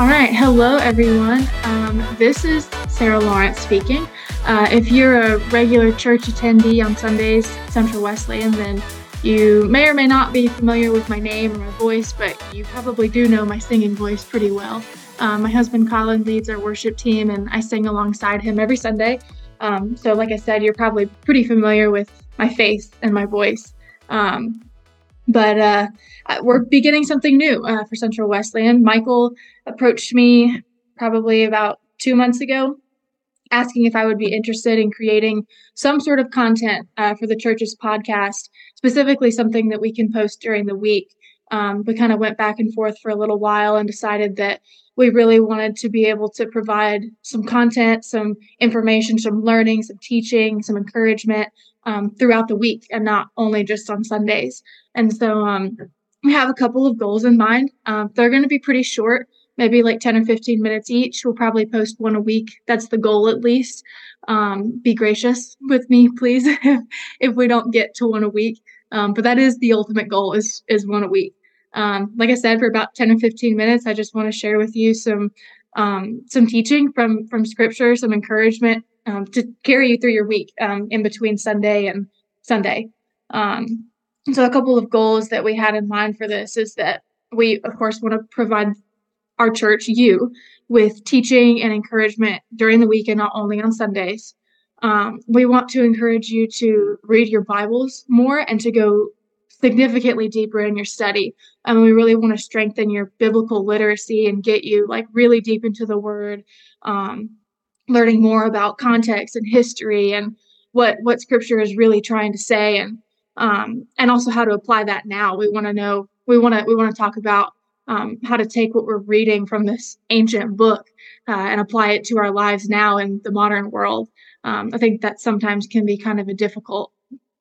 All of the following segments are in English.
All right. Hello, everyone. Um, this is Sarah Lawrence speaking. Uh, if you're a regular church attendee on Sundays, Central Wesleyan, then you may or may not be familiar with my name or my voice, but you probably do know my singing voice pretty well. Um, my husband Colin leads our worship team, and I sing alongside him every Sunday. Um, so, like I said, you're probably pretty familiar with my face and my voice. Um, but uh, we're beginning something new uh, for Central Wesleyan. Michael approached me probably about two months ago, asking if I would be interested in creating some sort of content uh, for the church's podcast, specifically something that we can post during the week. Um, we kind of went back and forth for a little while and decided that we really wanted to be able to provide some content, some information, some learning, some teaching, some encouragement um, throughout the week and not only just on Sundays. And so um, we have a couple of goals in mind. Um, they're going to be pretty short, maybe like 10 or 15 minutes each. We'll probably post one a week. That's the goal at least. Um, be gracious with me, please, if we don't get to one a week. Um, but that is the ultimate goal is is one a week. Um, like I said, for about 10 or 15 minutes, I just want to share with you some um, some teaching from from scripture, some encouragement um, to carry you through your week um, in between Sunday and Sunday. Um, so, a couple of goals that we had in mind for this is that we, of course, want to provide our church, you, with teaching and encouragement during the week and not only on Sundays. Um, we want to encourage you to read your Bibles more and to go significantly deeper in your study. And we really want to strengthen your biblical literacy and get you like really deep into the Word. Um, learning more about context and history and what what scripture is really trying to say and um, and also how to apply that now we want to know we want to we want to talk about um, how to take what we're reading from this ancient book uh, and apply it to our lives now in the modern world um, i think that sometimes can be kind of a difficult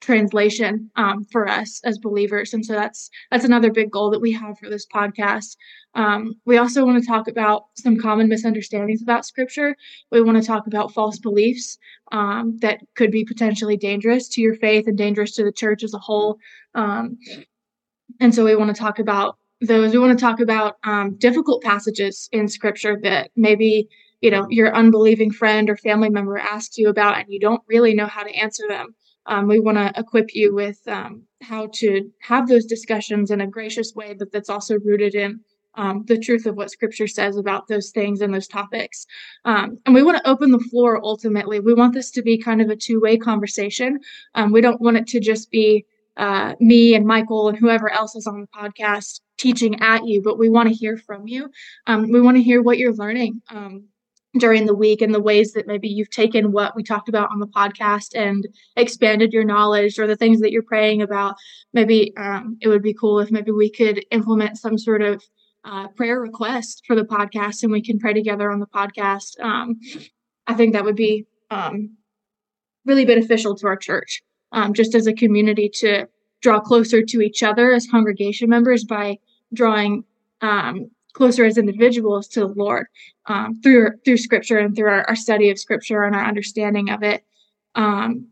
translation um, for us as believers. And so that's that's another big goal that we have for this podcast. Um, we also want to talk about some common misunderstandings about scripture. We want to talk about false beliefs um, that could be potentially dangerous to your faith and dangerous to the church as a whole. Um, and so we want to talk about those. We want to talk about um, difficult passages in scripture that maybe you know your unbelieving friend or family member asks you about and you don't really know how to answer them um, we want to equip you with um, how to have those discussions in a gracious way, but that's also rooted in um, the truth of what Scripture says about those things and those topics. Um, and we want to open the floor ultimately. We want this to be kind of a two way conversation. Um, we don't want it to just be uh, me and Michael and whoever else is on the podcast teaching at you, but we want to hear from you. Um, we want to hear what you're learning during the week and the ways that maybe you've taken what we talked about on the podcast and expanded your knowledge or the things that you're praying about. Maybe um, it would be cool if maybe we could implement some sort of uh, prayer request for the podcast and we can pray together on the podcast. Um, i think that would be um, really beneficial to our church um, just as a community to draw closer to each other as congregation members by drawing um, closer as individuals to the Lord um, through through Scripture and through our, our, study of Scripture and our understanding of it. Um,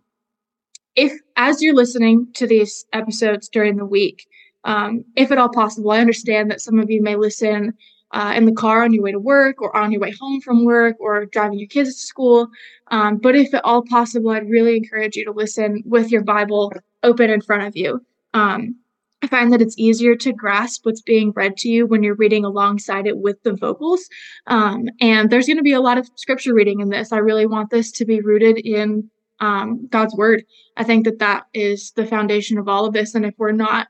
if as you're listening to these episodes during the week, um, if at all possible, I understand that some of you may listen uh, in the car on your way to work or on your way home from work or driving your kids to school. Um, but if at all possible, I'd really encourage you to listen with your Bible open in front of you. Um, I find that it's easier to grasp what's being read to you when you're reading alongside it with the vocals. Um, and there's going to be a lot of scripture reading in this. I really want this to be rooted in um, God's word. I think that that is the foundation of all of this. And if we're not,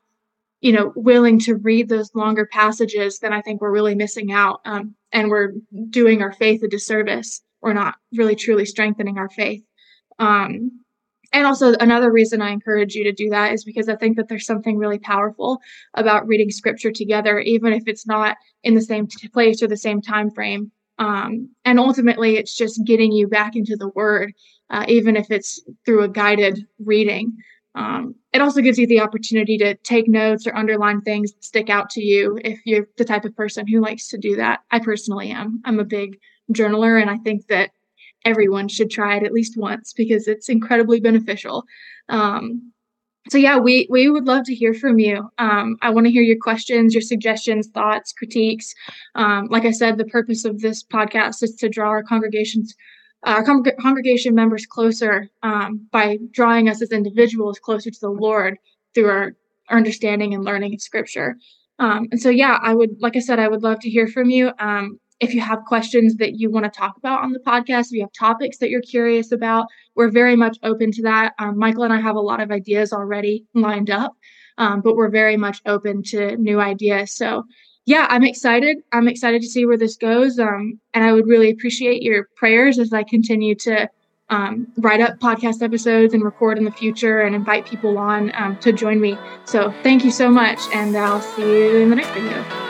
you know, willing to read those longer passages, then I think we're really missing out um, and we're doing our faith a disservice. We're not really truly strengthening our faith. Um, and also another reason i encourage you to do that is because i think that there's something really powerful about reading scripture together even if it's not in the same place or the same time frame. Um, and ultimately it's just getting you back into the word uh, even if it's through a guided reading. Um, it also gives you the opportunity to take notes or underline things that stick out to you if you're the type of person who likes to do that. I personally am. I'm a big journaler and i think that everyone should try it at least once because it's incredibly beneficial. Um, so yeah, we we would love to hear from you. Um, I want to hear your questions, your suggestions, thoughts, critiques. Um, like I said, the purpose of this podcast is to draw our congregations, our con- congregation members closer um, by drawing us as individuals closer to the Lord through our, our understanding and learning of Scripture. Um, and so, yeah, I would, like I said, I would love to hear from you. If you have questions that you want to talk about on the podcast, if you have topics that you're curious about, we're very much open to that. Um, Michael and I have a lot of ideas already lined up, um, but we're very much open to new ideas. So, yeah, I'm excited. I'm excited to see where this goes. Um, and I would really appreciate your prayers as I continue to um, write up podcast episodes and record in the future and invite people on um, to join me. So, thank you so much. And I'll see you in the next video.